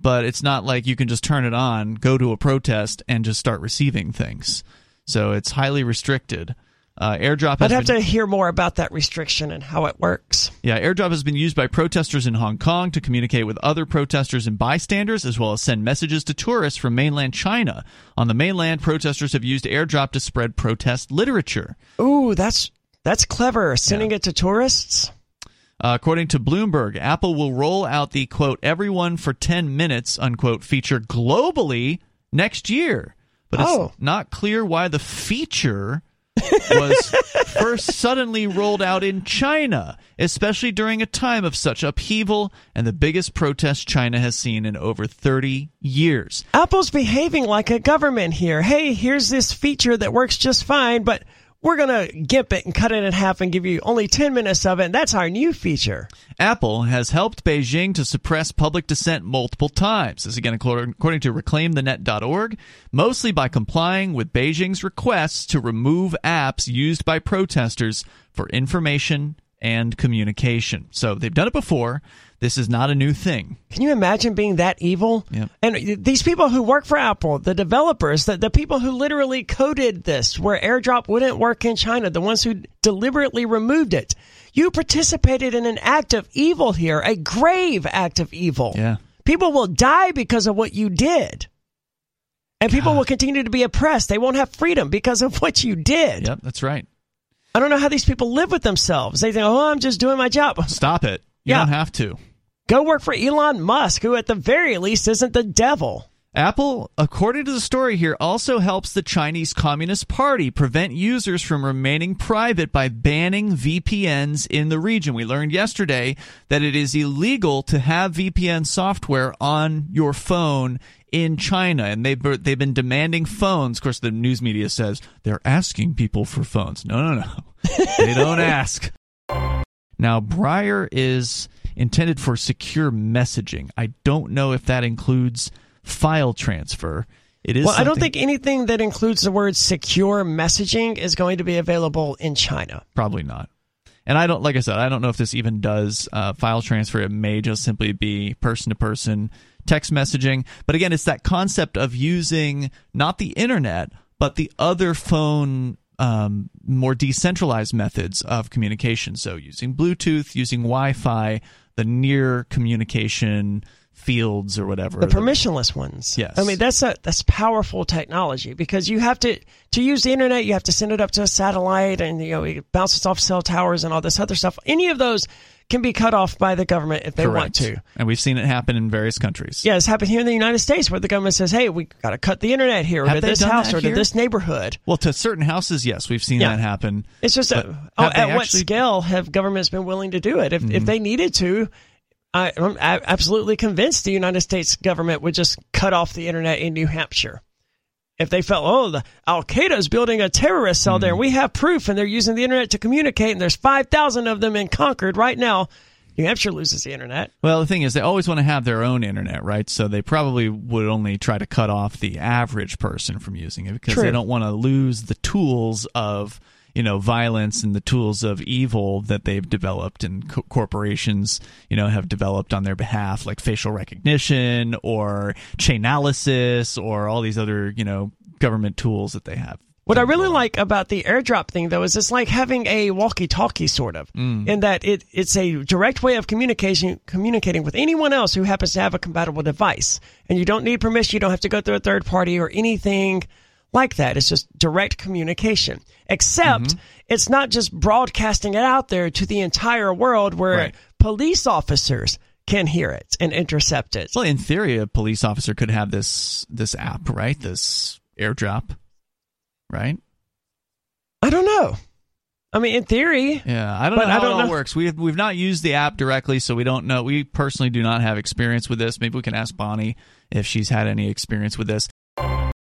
but it's not like you can just turn it on, go to a protest, and just start receiving things. So it's highly restricted. Uh, airdrop has I'd have been- to hear more about that restriction and how it works. Yeah, airdrop has been used by protesters in Hong Kong to communicate with other protesters and bystanders, as well as send messages to tourists from mainland China. On the mainland, protesters have used airdrop to spread protest literature. Ooh, that's that's clever. Sending it to tourists. Uh, according to Bloomberg, Apple will roll out the quote "everyone for 10 minutes" unquote feature globally next year, but it's Oh. not clear why the feature was first suddenly rolled out in China, especially during a time of such upheaval and the biggest protest China has seen in over 30 years. Apple's behaving like a government here. Hey, here's this feature that works just fine, but we're going to gimp it and cut it in half and give you only 10 minutes of it. And that's our new feature. Apple has helped Beijing to suppress public dissent multiple times. This is again according to reclaimthenet.org, mostly by complying with Beijing's requests to remove apps used by protesters for information and communication. So they've done it before. This is not a new thing. Can you imagine being that evil? Yep. And these people who work for Apple, the developers, the, the people who literally coded this, where AirDrop wouldn't work in China, the ones who deliberately removed it, you participated in an act of evil here, a grave act of evil. Yeah. People will die because of what you did. And people will continue to be oppressed. They won't have freedom because of what you did. Yep, that's right. I don't know how these people live with themselves. They think, oh, I'm just doing my job. Stop it. You Yeah. don't have to. Go work for Elon Musk, who at the very least isn't the devil. Apple, according to the story here, also helps the Chinese Communist Party prevent users from remaining private by banning VPNs in the region. We learned yesterday that it is illegal to have VPN software on your phone in China, and they've they've been demanding phones. Of course, the news media says they're asking people for phones. No, no, no, they don't ask. Now, Briar is intended for secure messaging. I don't know if that includes file transfer. It is. Well, I don't think anything that includes the word secure messaging is going to be available in China. probably not. And I don't, like I said, I don't know if this even does uh, file transfer. It may just simply be person to person text messaging. But again, it's that concept of using not the internet, but the other phone, um, more decentralized methods of communication. So using Bluetooth, using Wi Fi, the near communication fields or whatever. The permissionless ones. Yes. I mean that's a that's powerful technology because you have to to use the internet you have to send it up to a satellite and you know it bounces off cell towers and all this other stuff. Any of those can be cut off by the government if they Correct. want to. And we've seen it happen in various countries. Yeah, it's happened here in the United States where the government says, "Hey, we got to cut the internet here, or to this house, or to this neighborhood." Well, to certain houses, yes, we've seen Yeah. that happen. It's just a, oh, have at what scale have governments been willing to do it? If Mm-hmm. if they needed to, I, I'm absolutely convinced the United States government would just cut off the internet in New Hampshire. If they felt, oh, the Al Qaeda is building a terrorist cell Mm-hmm. there, we have proof, and they're using the internet to communicate, and there's five thousand of them in Concord right now. New Hampshire loses the internet. Well, the thing is, they always want to have their own internet, right? So they probably would only try to cut off the average person from using it because True. they don't want to lose the tools of you know violence and the tools of evil that they've developed and co- corporations you know have developed on their behalf like facial recognition or chainalysis or all these other you know government tools that they have What I really like about the airdrop thing, though, is it's like having a walkie-talkie, sort of, Mm. in that it it's a direct way of communication communicating with anyone else who happens to have a compatible device, and you don't need permission. You don't have to go through a third party or anything like that. It's just direct communication. Except Mm-hmm. it's not just broadcasting it out there to the entire world where Right. police officers can hear it and intercept it. well in theory a police officer could have this this app right this airdrop right I don't know. I mean, in theory, Yeah, I don't know I how don't it all know- works. We have, we've not used the app directly, so we don't know. We personally do not have experience with this. Maybe we can ask Bonnie if she's had any experience with this.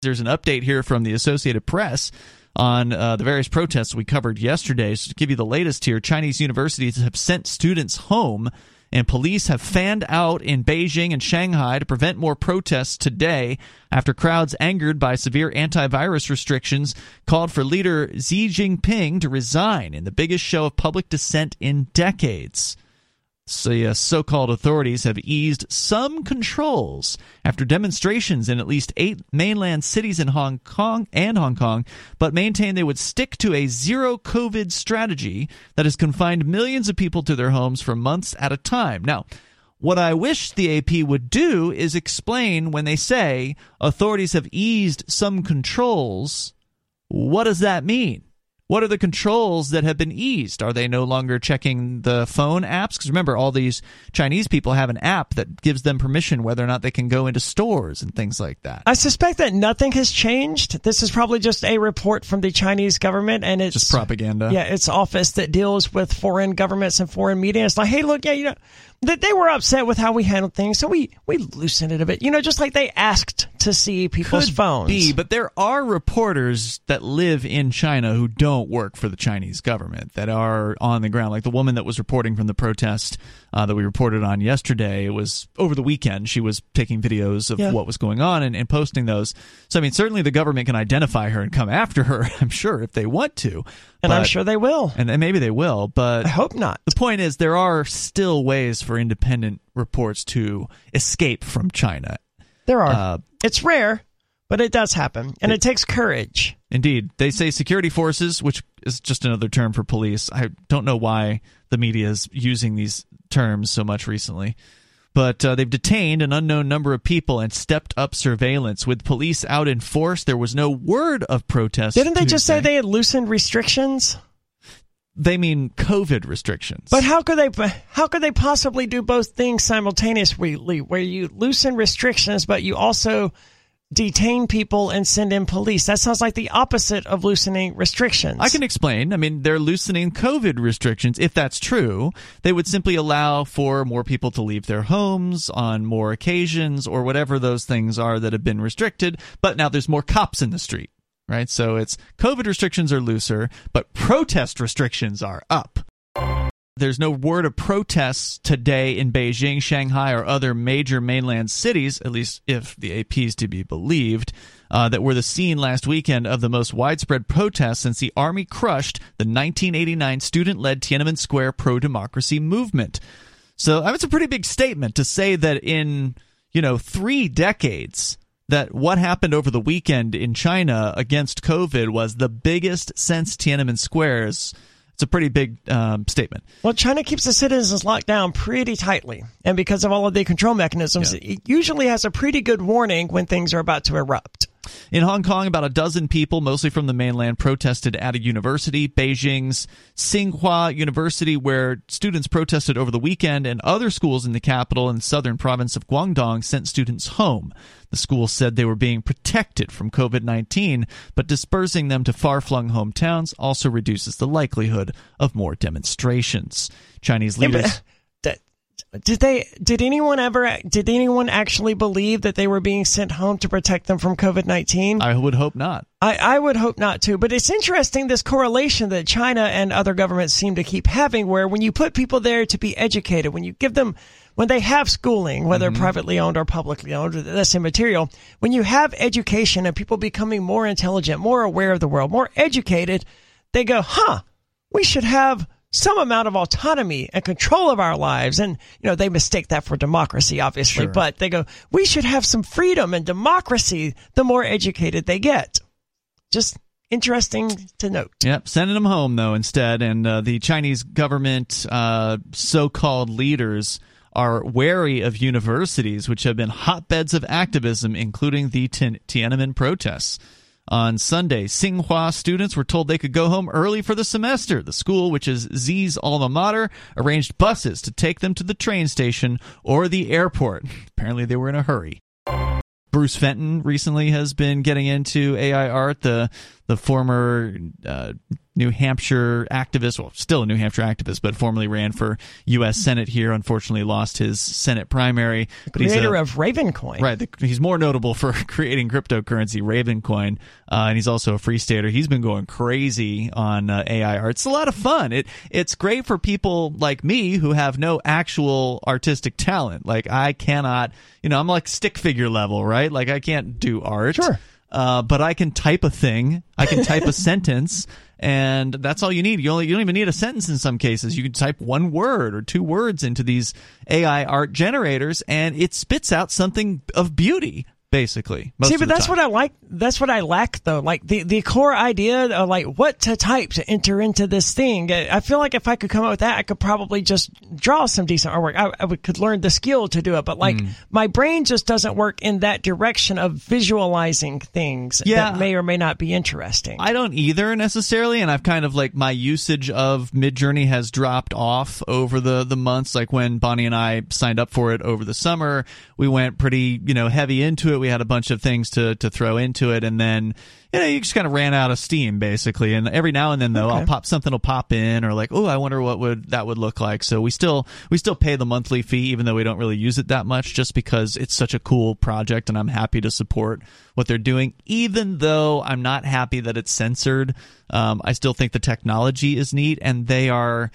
There's an update here from the Associated Press on uh, the various protests we covered yesterday. So to give you the latest here, Chinese universities have sent students home. And police have fanned out in Beijing and Shanghai to prevent more protests today after crowds angered by severe antivirus restrictions called for leader Xi Jinping to resign in the biggest show of public dissent in decades. So, yeah, so-called authorities have eased some controls after demonstrations in at least eight mainland cities in Hong Kong and Hong Kong, but maintain they would stick to a zero COVID strategy that has confined millions of people to their homes for months at a time. Now, what I wish the AP would do is explain when they say authorities have eased some controls, what does that mean? What are the controls that have been eased? Are they no longer checking the phone apps? Because remember, all these Chinese people have an app that gives them permission whether or not they can go into stores and things like that. I suspect that nothing has changed. This is probably just a report from the Chinese government, and it's Just propaganda. Yeah, it's office that deals with foreign governments and foreign media. It's like, hey, look, yeah, you know, that they were upset with how we handled things, so we we loosened it a bit. You know, just like they asked to see people's Could phones. be, but there are reporters that live in China who don't work for the Chinese government that are on the ground. Like the woman that was reporting from the protest uh, that we reported on yesterday. It was over the weekend. She was taking videos of Yeah. what was going on and, and posting those. So I mean, certainly the government can identify her and come after her. I'm sure if they want to, and I'm sure they will. and, and maybe they will. But I hope not. the point is, there are still ways for independent reports to escape from China. There are. Uh, it's rare, but it does happen, and it takes courage. Indeed. They say security forces, which is just another term for police. I don't know why the media is using these terms so much recently. But uh, they've detained an unknown number of people and stepped up surveillance. With police out in force, there was no word of protest. Didn't they just say they had loosened restrictions? They mean COVID restrictions. But how could they? How could they possibly do both things simultaneously? Where you loosen restrictions, but you also detain people and send in police. That sounds like the opposite of loosening restrictions. I can explain. I mean, they're loosening COVID restrictions. If that's true, they would simply allow for more people to leave their homes on more occasions or whatever those things are that have been restricted. But now there's more cops in the street, right? So it's COVID restrictions are looser, but protest restrictions are up. There's no word of protests today in Beijing, Shanghai, or other major mainland cities, at least if the AP is to be believed, uh, that were the scene last weekend of the most widespread protests since the army crushed the 1989 student led Tiananmen Square pro democracy movement. So I mean, it's a pretty big statement to say that in, you know, three decades, that what happened over the weekend in China against COVID was the biggest since Tiananmen Square's It's a pretty big um, statement. Well, China keeps the citizens locked down pretty tightly. And because of all of the control mechanisms, yeah. it usually has a pretty good warning when things are about to erupt. In Hong Kong, about a dozen people, mostly from the mainland, protested at a university, Beijing's Tsinghua University, where students protested over the weekend, and other schools in the capital and southern province of Guangdong sent students home. The school said they were being protected from COVID 19, but dispersing them to far flung hometowns also reduces the likelihood of more demonstrations. Chinese leaders. Did they? Did anyone ever? Did anyone actually believe that they were being sent home to protect them from COVID nineteen? I would hope not. I, I would hope not too. But it's interesting this correlation that China and other governments seem to keep having, where when you put people there to be educated, when you give them, when they have schooling, whether mm-hmm. privately owned or publicly owned, that's immaterial. When you have education and people becoming more intelligent, more aware of the world, more educated, they go, huh, we should have some amount of autonomy and control of our lives. And, you know, they mistake that for democracy, obviously, sure. but they go, we should have some freedom and democracy the more educated they get. Just interesting to note. Yep, sending them home, though, instead. And uh, the Chinese government uh, so called leaders are wary of universities, which have been hotbeds of activism, including the Tiananmen protests. On Sunday, Tsinghua students were told they could go home early for the semester. The school, which is Xi's alma mater, arranged buses to take them to the train station or the airport. Apparently, they were in a hurry. Bruce Fenton recently has been getting into AI art. The the former uh, New Hampshire activist, well, still a New Hampshire activist, but formerly ran for U.S. Senate here. Unfortunately, lost his Senate primary. Creator a, of Ravencoin, right? The, he's more notable for creating cryptocurrency Ravencoin, uh, and he's also a free stater. He's been going crazy on uh, AI art. It's a lot of fun. It it's great for people like me who have no actual artistic talent. Like I cannot, you know, I'm like stick figure level, right? Like I can't do art. Sure. Uh, but I can type a thing. I can type a sentence and that's all you need. You only you don't even need a sentence in some cases. You can type one word or two words into these AI art generators, and it spits out something of beauty basically. See, but that's time. what I like. That's what I lack, though. Like the the core idea of like what to type to enter into this thing. I feel like if I could come up with that, I could probably just draw some decent artwork. I, I would, could learn the skill to do it, but like mm. my brain just doesn't work in that direction of visualizing things yeah. that may or may not be interesting. I don't either necessarily, and I've kind of like my usage of Midjourney has dropped off over the the months. Like when Bonnie and I signed up for it over the summer, we went pretty you know heavy into it we had a bunch of things to to throw into it, and then you know you just kind of ran out of steam basically. And every now and then though, okay. I'll pop something will pop in, or like, oh, I wonder what would that would look like. So we still we still pay the monthly fee, even though we don't really use it that much, just because it's such a cool project, and I'm happy to support what they're doing. Even though I'm not happy that it's censored, um, I still think the technology is neat, and they are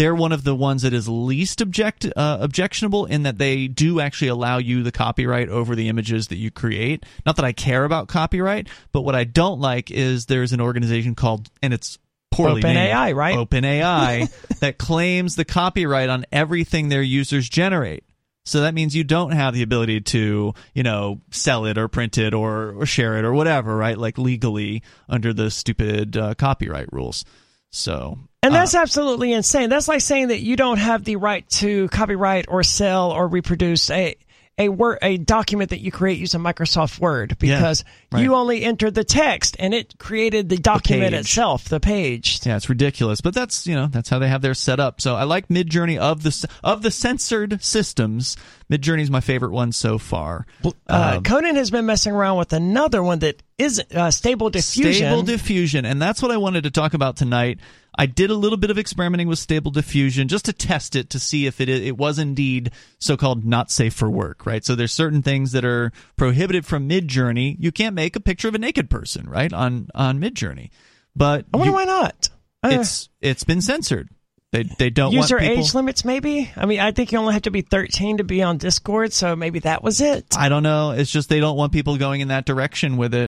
they're one of the ones that is least object uh, objectionable in that they do actually allow you the copyright over the images that you create. Not that I care about copyright, but what I don't like is there's an organization called and it's poorly Open named, AI, right? OpenAI that claims the copyright on everything their users generate. So that means you don't have the ability to, you know, sell it or print it or, or share it or whatever, right? Like legally under the stupid uh, copyright rules. So and that's uh, absolutely insane. That's like saying that you don't have the right to copyright or sell or reproduce a a word a document that you create using Microsoft Word because yeah, right. you only entered the text and it created the document the itself, the page. Yeah, it's ridiculous, but that's you know that's how they have their set up. So I like Midjourney of the of the censored systems. Midjourney is my favorite one so far. Uh, um, Conan has been messing around with another one that is uh, Stable Diffusion. Stable Diffusion, and that's what I wanted to talk about tonight. I did a little bit of experimenting with Stable Diffusion just to test it to see if it it was indeed so-called not safe for work, right? So there's certain things that are prohibited from Midjourney. You can't make a picture of a naked person, right, on on Midjourney. But I wonder you, why not. Uh, it's it's been censored. They they don't user people... age limits. Maybe I mean I think you only have to be 13 to be on Discord, so maybe that was it. I don't know. It's just they don't want people going in that direction with it.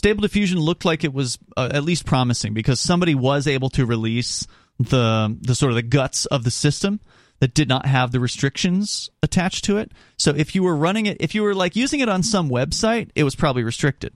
Stable Diffusion looked like it was uh, at least promising because somebody was able to release the the sort of the guts of the system that did not have the restrictions attached to it. So if you were running it, if you were like using it on some website, it was probably restricted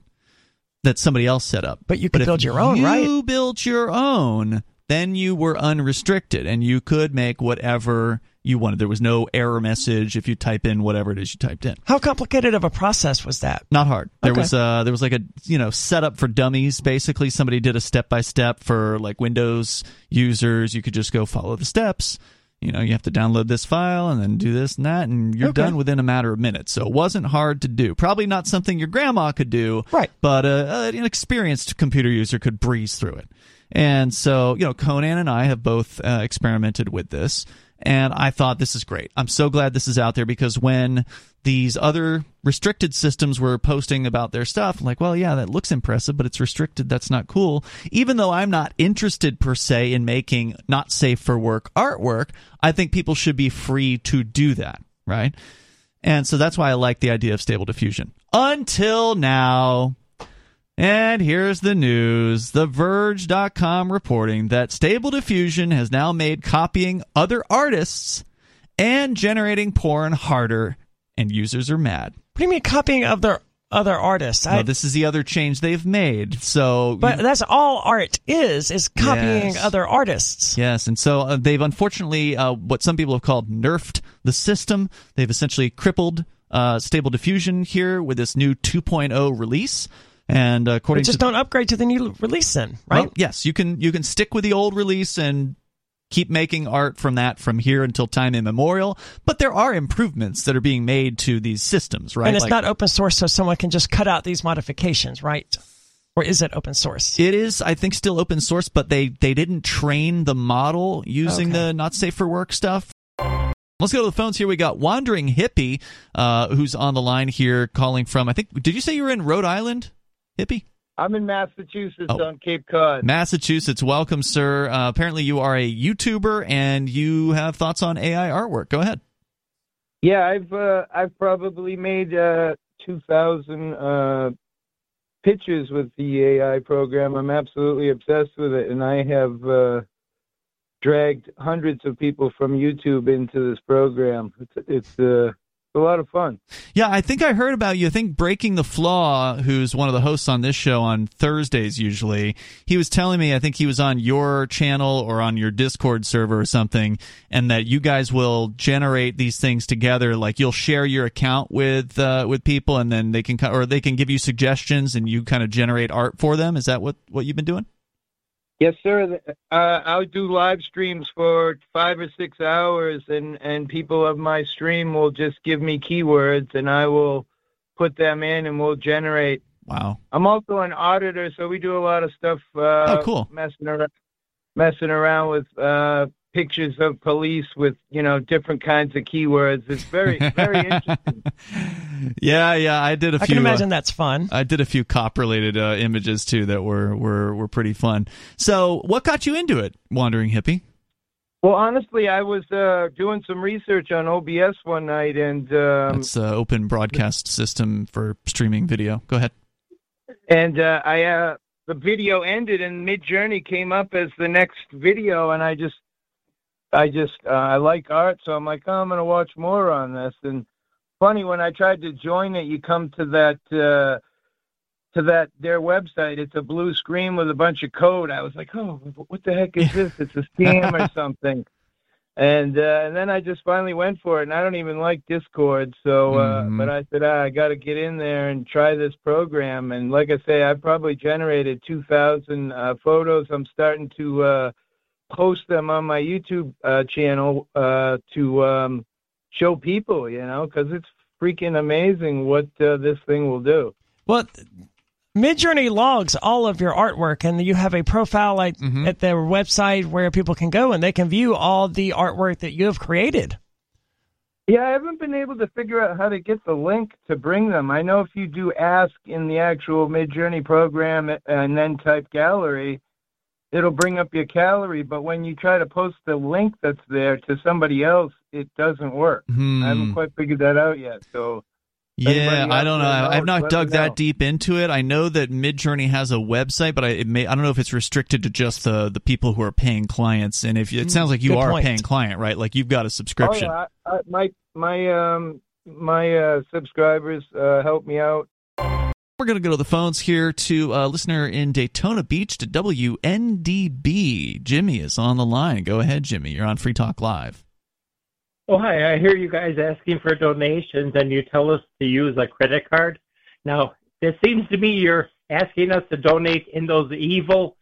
that somebody else set up. But you could but build your own, you right? You built your own then you were unrestricted and you could make whatever you wanted. There was no error message if you type in whatever it is you typed in. How complicated of a process was that? Not hard. There Okay. was uh there was like a you know setup for dummies. Basically, somebody did a step by step for like Windows users. You could just go follow the steps. You know, you have to download this file and then do this and that, and you're Okay. done within a matter of minutes. So it wasn't hard to do. Probably not something your grandma could do, Right. But uh, an experienced computer user could breeze through it. And so, you know, Conan and I have both uh, experimented with this, and I thought this is great. I'm so glad this is out there because when these other restricted systems were posting about their stuff, like, well, yeah, that looks impressive, but it's restricted. That's not cool. Even though I'm not interested per se in making not safe for work artwork, I think people should be free to do that, right? And so that's why I like the idea of stable diffusion. Until now. And here's the news. The Verge.com reporting that Stable Diffusion has now made copying other artists and generating porn harder, and users are mad. What do you mean copying of their other artists? I, this is the other change they've made. So, but that's all art is, is copying Yes. other artists. Yes, and so uh, they've unfortunately uh, what some people have called nerfed the system. They've essentially crippled uh, Stable Diffusion here with this new 2.0 release. And uh, according But just to don't upgrade to the new release then, right? Well, yes, you can you can stick with the old release and keep making art from that from here until time immemorial. But there are improvements that are being made to these systems, right? and it's Like- not open source, so someone can just cut out these modifications, right? Or is it open source? It is, I think, still open source, but they they didn't train the model using Okay. the not safe for work stuff. Let's go to the phones here. We got Wandering Hippie, uh, who's on the line here, calling from. I think. Did you say you were in Rhode Island, Hippie? I'm in Massachusetts Oh. on Cape Cod. Massachusetts. Welcome, sir. Uh, apparently, you are a YouTuber and you have thoughts on AI artwork. Go ahead. Yeah, I've uh, I've probably made uh, 2,000 uh, pictures with the AI program. I'm absolutely obsessed with it, and I have uh, dragged hundreds of people from YouTube into this program. It's it's uh, a lot of fun. Yeah, I think I heard about you. I think Breaking the Flaw, who's one of the hosts on this show on Thursdays usually, he was telling me I think he was on your channel or on your Discord server or something, and that you guys will generate these things together. Like you'll share your account with uh, with people, and then they can or they can give you suggestions, and you kind of generate art for them. Is that what what you've been doing? Yes, sir. Uh, I'll do live streams for five or six hours, and, and people of my stream will just give me keywords, and I will put them in, and we'll generate. Wow. I'm also an auditor, so we do a lot of stuff. Uh, Oh, cool. Messing around, messing around with uh, pictures of police with you know different kinds of keywords. It's very very interesting. Yeah, yeah. I did a I few. I can uh, imagine that's fun. I did a few cop related uh, images too that were, were were pretty fun. So, what got you into it, Wandering Hippie? Well, honestly, I was uh, doing some research on OBS one night, and um, That's uh, open broadcast system for streaming video. Go ahead. and uh, I uh, the video ended and Midjourney came up as the next video, and I just I just uh, I like art, so I'm like, oh, I'm gonna watch more on this. And funny when I tried to join it, you come to that uh, to that their website. It's a blue screen with a bunch of code. I was like, oh, what the heck is this? It's a scam or something. And uh, and then I just finally went for it, and I don't even like Discord. So, uh, Mhm. but I said ah, I got to get in there and try this program. And like I say, I probably generated two thousand uh, photos. I'm starting to uh, post them on my YouTube uh, channel uh, to um, show people, you know, because it's freaking amazing what uh, this thing will do. Well, Midjourney logs all of your artwork, and you have a profile like Mhm. at their website where people can go and they can view all the artwork that you have created. Yeah, I haven't been able to figure out how to get the link to bring them. I know if you do ask in the actual Midjourney program and then type gallery, it'll bring up your calorie, But when you try to post the link that's there to somebody else, it doesn't work. Hmm. I haven't quite figured that out yet. So Yeah, I don't know. I- I've not dug that deep into it. I know that Midjourney has a website, but I it may I don't know if it's restricted to just the the people who are paying clients. And if it sounds like you Good are point. a paying client, right? Like you've got a Oh subscription. yeah, I, I, my my um my uh, subscribers uh, help me out We're going to go to the phones here to a listener in Daytona Beach to WNDB. Jimmy is on the line. Go ahead, Jimmy. You're on Free Talk Live. Oh, hi. I hear you guys asking for donations and you tell us to use a credit card. Now, it seems to me you're asking us to donate in those evil,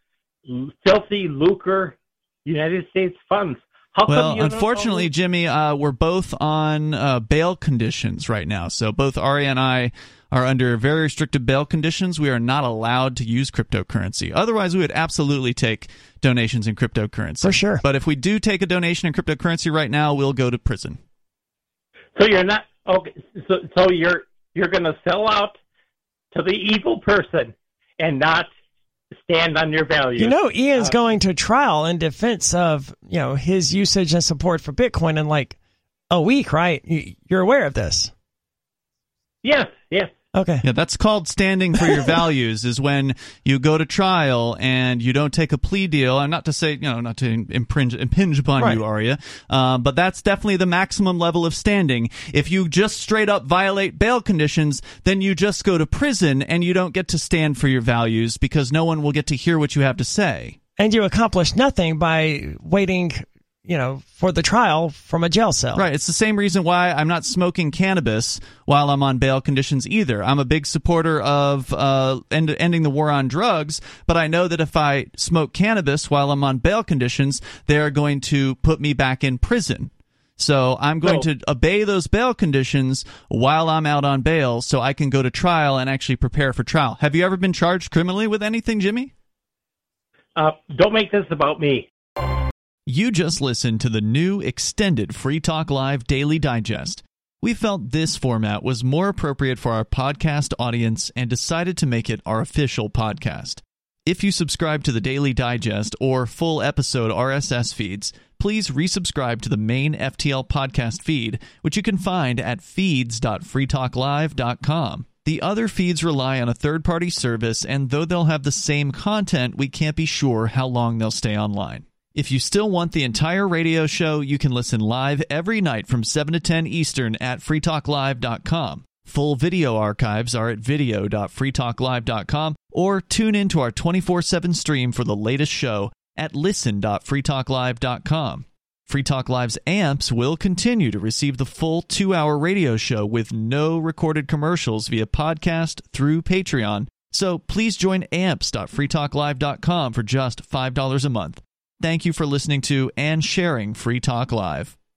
filthy lucre United States funds. How come you well, unfortunately, Jimmy, uh, we're both on uh, bail conditions right now. So both Ari and I are under very restrictive bail conditions. We are not allowed to use cryptocurrency. Otherwise, we would absolutely take donations in cryptocurrency. For sure. But if we do take a donation in cryptocurrency right now, we'll go to prison. So you're not okay. So so you're you're going to sell out to the evil person and not stand on your values. You know, Ian's uh, going to trial in defense of you know his usage and support for Bitcoin in like a week, right? You're aware of this? Yes, yes. Okay. Yeah, that's called standing for your values. Is when you go to trial and you don't take a plea deal. I'm not to say, you know, not to impinge, impinge upon right. you, Aria, uh, but that's definitely the maximum level of standing. If you just straight up violate bail conditions, then you just go to prison and you don't get to stand for your values because no one will get to hear what you have to say. And you accomplish nothing by waiting you know, for the trial from a jail cell. Right. It's the same reason why I'm not smoking cannabis while I'm on bail conditions either. I'm a big supporter of uh, end- ending the war on drugs, but I know that if I smoke cannabis while I'm on bail conditions, they're going to put me back in prison. So I'm going no. to obey those bail conditions while I'm out on bail so I can go to trial and actually prepare for trial. Have you ever been charged criminally with anything, Jimmy? Uh, don't make this about me. You just listened to the new extended Free Talk Live Daily Digest. We felt this format was more appropriate for our podcast audience and decided to make it our official podcast. If you subscribe to the Daily Digest or full episode RSS feeds, please resubscribe to the main FTL podcast feed, which you can find at feeds.freetalklive.com. The other feeds rely on a third party service, and though they'll have the same content, we can't be sure how long they'll stay online. If you still want the entire radio show, you can listen live every night from 7 to 10 Eastern at freetalklive.com. Full video archives are at video.freetalklive.com or tune into our 24 7 stream for the latest show at listen.freetalklive.com. Free Talk Live's amps will continue to receive the full two hour radio show with no recorded commercials via podcast through Patreon. So please join amps.freetalklive.com for just $5 a month. Thank you for listening to and sharing Free Talk Live.